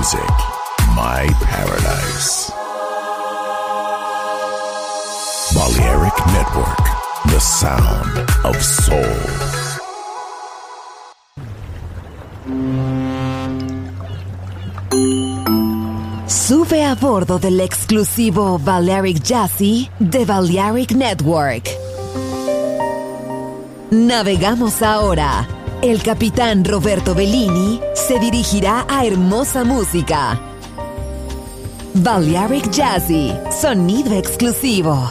music, my paradise. Balearic Network, the sound of soul. Sube a bordo del exclusivo Balearic Jazzy de Balearic Network. Navegamos ahora. El capitán Roberto Bellini se dirigirá a hermosa música. Balearic Jazzy, sonido exclusivo.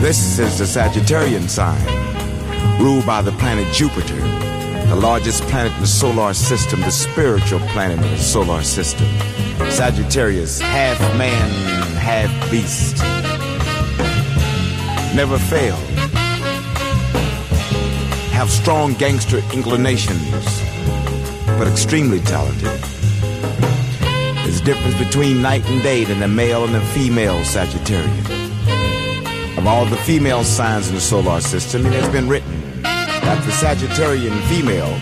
This is the Sagittarian sign, ruled by the planet Jupiter, the largest planet in the solar system, the spiritual planet in the solar system. Sagittarius, half man, half beast. Never fail. Have strong gangster inclinations, but extremely talented. There's a difference between night and day than the male and the female Sagittarius. Of all the female signs in the solar system, it has been written that the Sagittarian female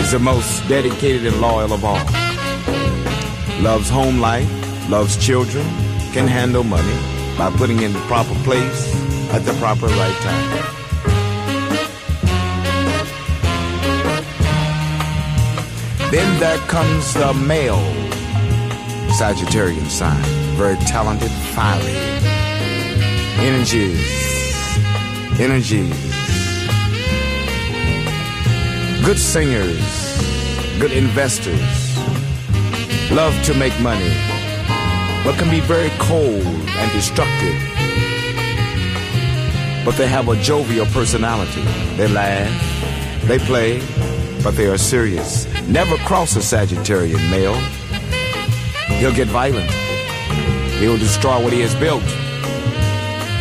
is the most dedicated and loyal of all. Loves home life, loves children, can handle money by putting in the proper place at the proper right time. Then there comes the male Sagittarian sign, very talented, fiery energies, energies. Good singers, good investors, love to make money, but can be very cold and destructive. But they have a jovial personality. They laugh, they play, but they are serious. Never cross a Sagittarian male. He'll get violent. He'll destroy what he has built.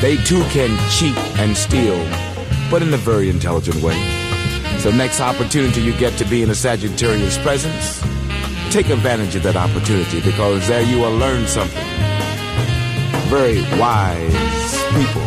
They too can cheat and steal, but in a very intelligent way. So next opportunity you get to be in a Sagittarius presence, take advantage of that opportunity because there you will learn something. Very wise people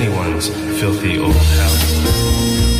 Anyone's filthy old house.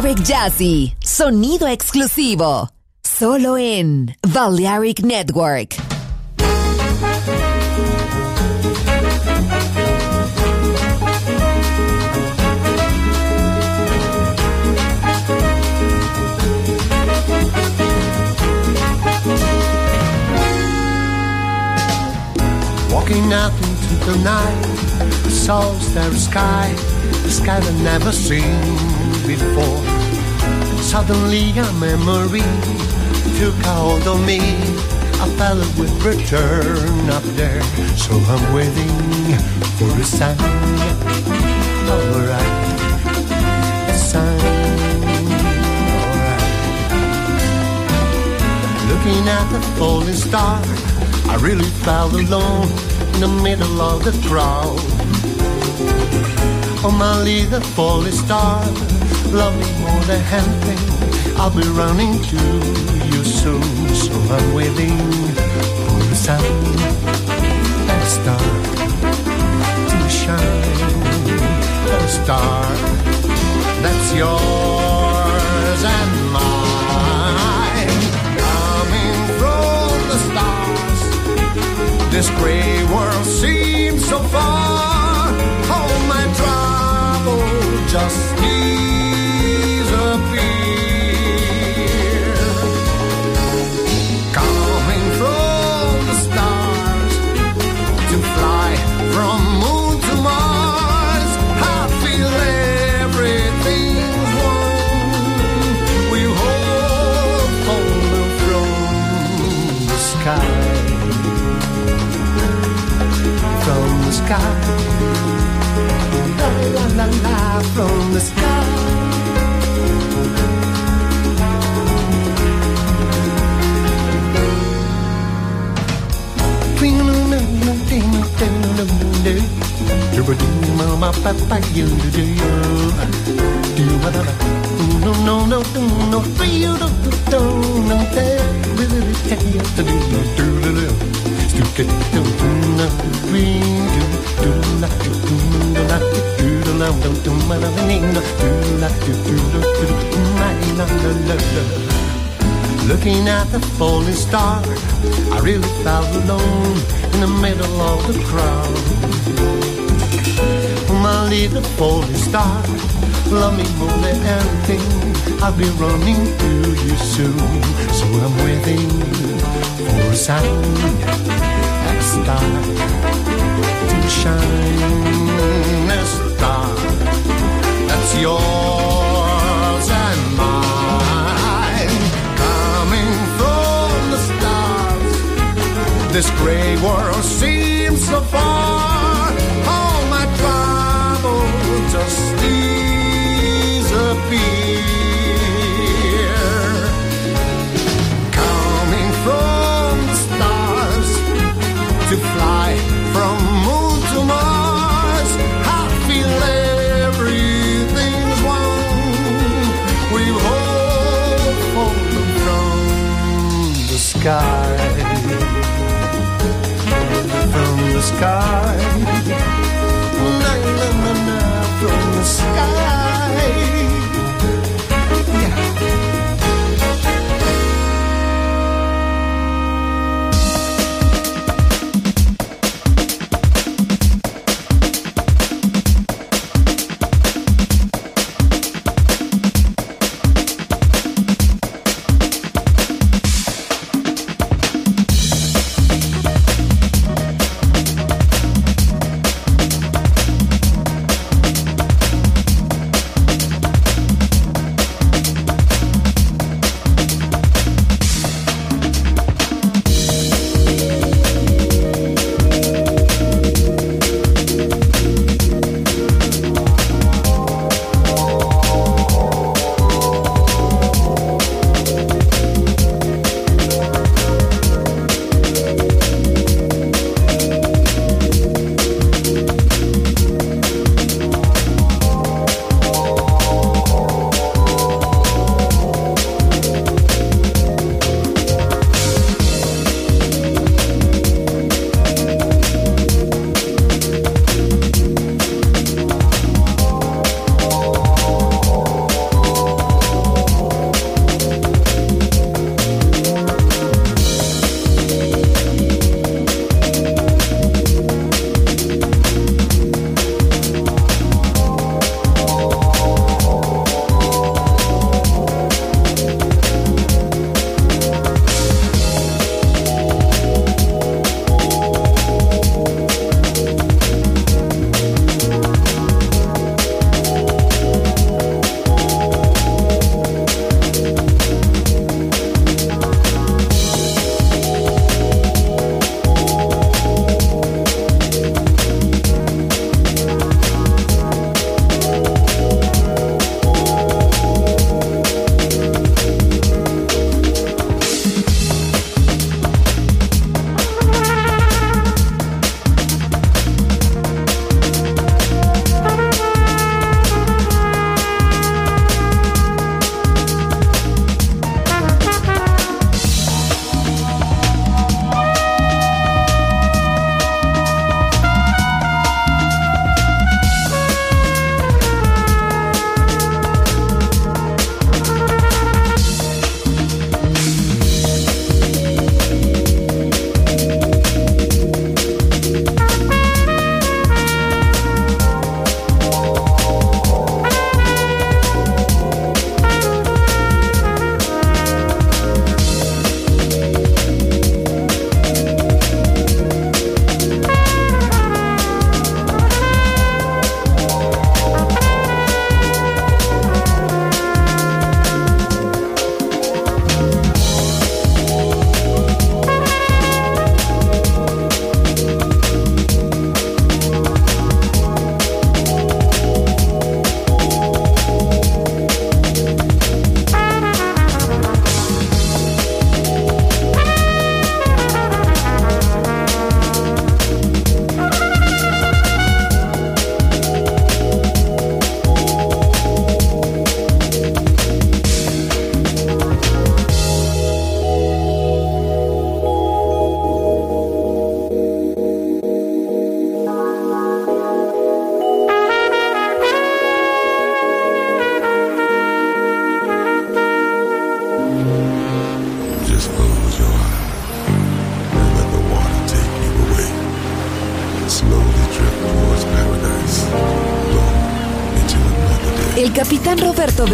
Balearic Jazzy, sonido exclusivo, solo en Balearic Network. Walking out into the night, the soul starry sky, the sky I've never seen before. Suddenly a memory took hold of me. Felt it would return up there, so I'm waiting for a sign. Alright, a sign. Alright. Looking at the falling star, I really felt alone in the middle of the crowd. Oh, my little falling star, love me more than anything. I'll be running to you soon, so I'm waiting for the sun and a star to shine. A star that's yours and mine, coming from the stars. This gray world seems so far. All my trouble just disappear. Sky. La la la la from the sky. No, no, no, no, no, for you don't Looking at the falling star, I really felt alone in the middle of the crowd. My little falling star, love me more than anything. I'll be running to you soon, so I'm waiting for a sign, a star to shine, a star that's yours and mine, coming from the stars. This gray world seems so far. Just disappear. Coming from the stars to fly from moon to Mars. I feel everything's one. We hope fallen from the sky from the sky. Sky.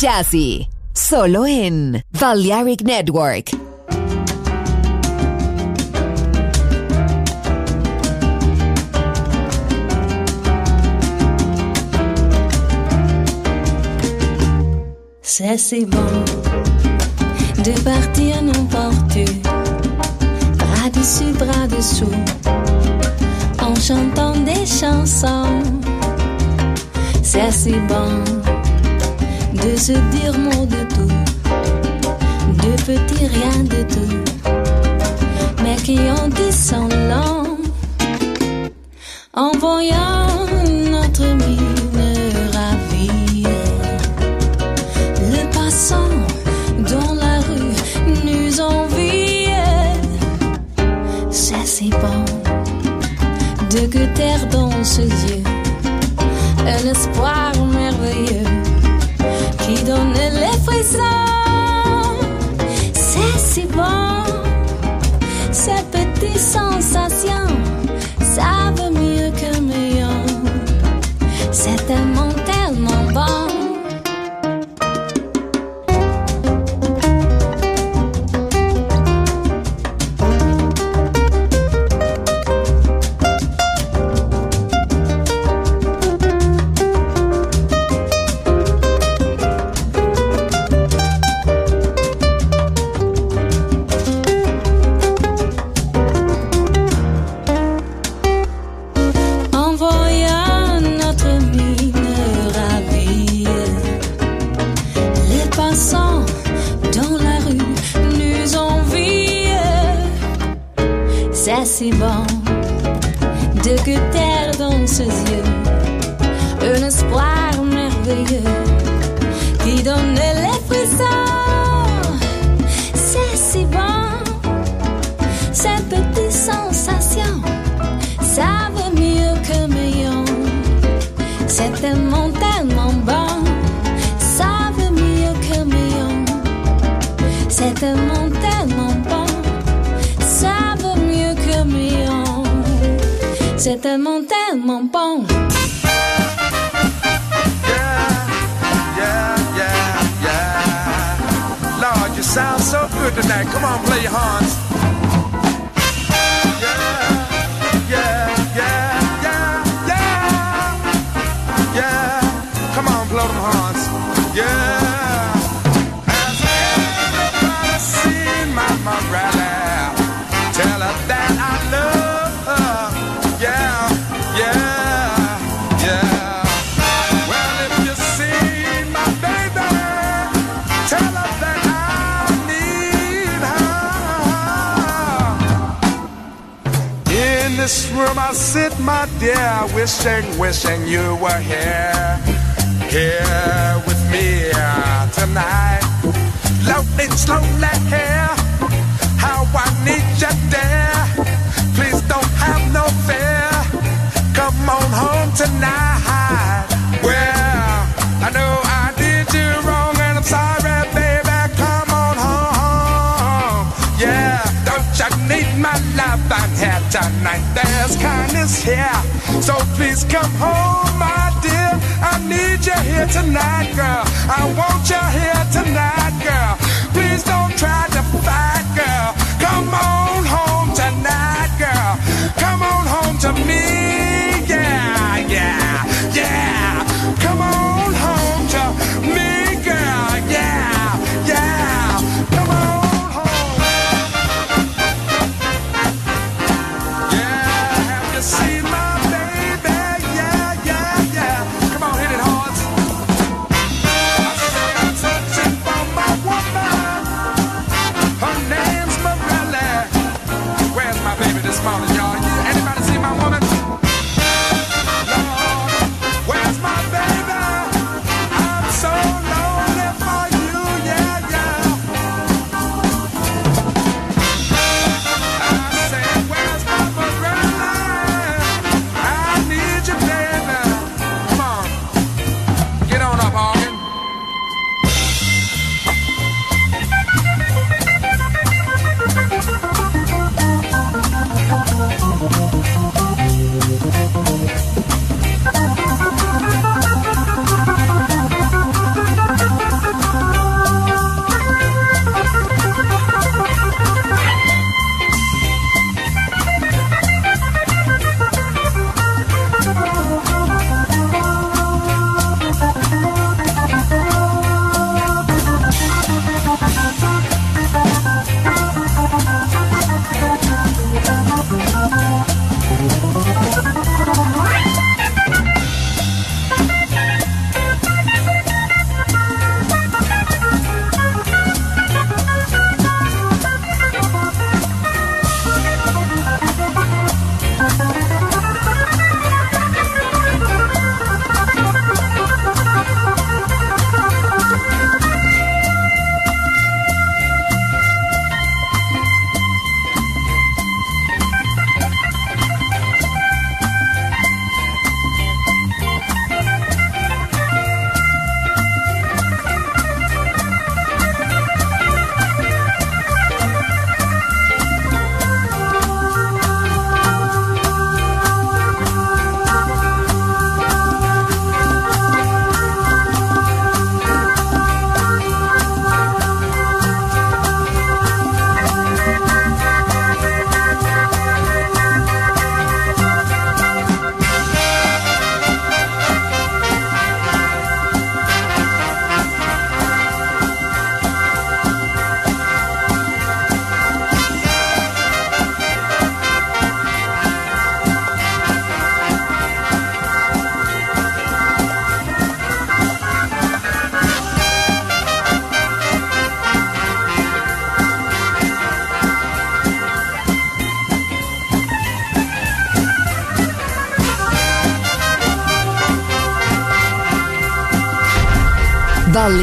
Jazzy, solo en Balearic Network. C'est si bon de partir n'importe où, bras dessus, bras dessous, en chantant des chansons. C'est si bon de se dire mot de tout, de petits rien de tout, mais qui ont dit son long en voyant my dear, wishing, wishing you were here, here with me uh, tonight. Floating slowly here, how I need you there. Please don't have no fear. Come on home tonight. Well, I know I did you wrong and I'm sorry, tonight. There's kindness here. So please come home, my dear. I need you here tonight, girl. I want you here tonight, girl. Please don't try to fight,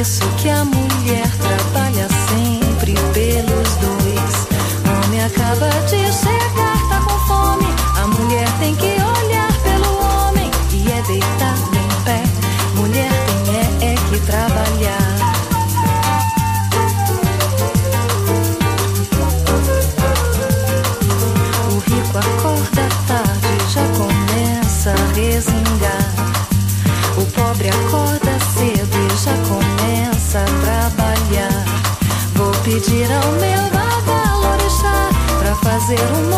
isso que a mulher trabalha sempre pelos dois. O Homem acaba de chegar, tá com fome. A mulher tem que olhar pelo homem e é deitar em pé. Mulher tem é, é que trabalhar. pedir ao meu babalorixá pra fazer um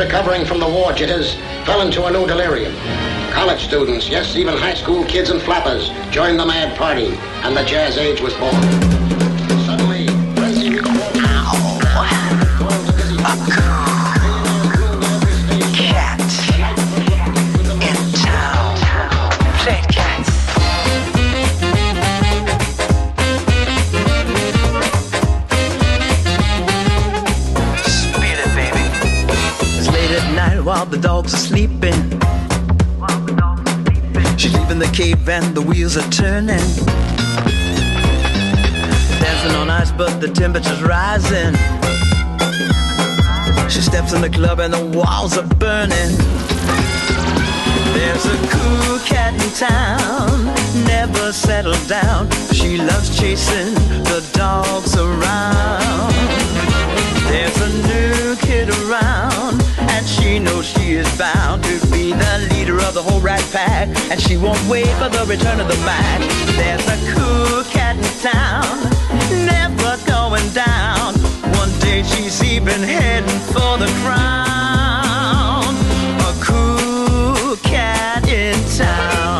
recovering from the war jitters fell into a new delirium. College students, yes, even high school kids and flappers joined the mad party, and the jazz age was born. Loves chasing the dogs around. There's a new kid around, and she knows she is bound to be the leader of the whole rat pack. And she won't wait for the return of the Mac. There's a cool cat in town, never going down. One day she's even heading for the crown. A cool cat in town.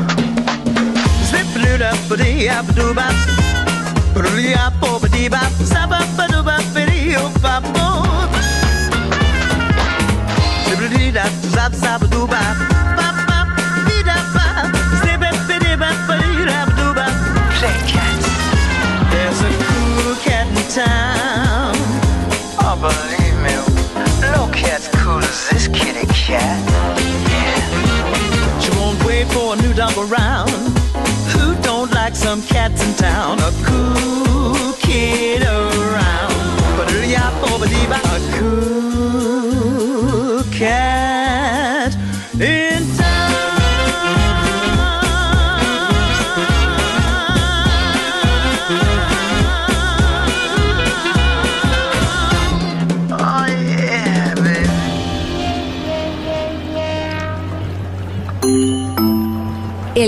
Zip-a-doo-da-ba-dee-ah-ba-doo-bop. Ba-doo-dee-ah-bo-ba-dee-bop. Sa-ba-ba-doo-ba-ba-dee-oh-ba-bo. Zip-a-dee-da-zap-zap-a-doo-bop. Ba-ba-dee-da-ba. Zip-a-dee-da-ba-dee-da-ba-doo-bop. Play cats. There's a cool cat in town. Oh, believe me, no cat's cool as this kitty cat. Yeah. She won't wait for a new dog around. Like some cats in town? A cool kid around. But a cool cat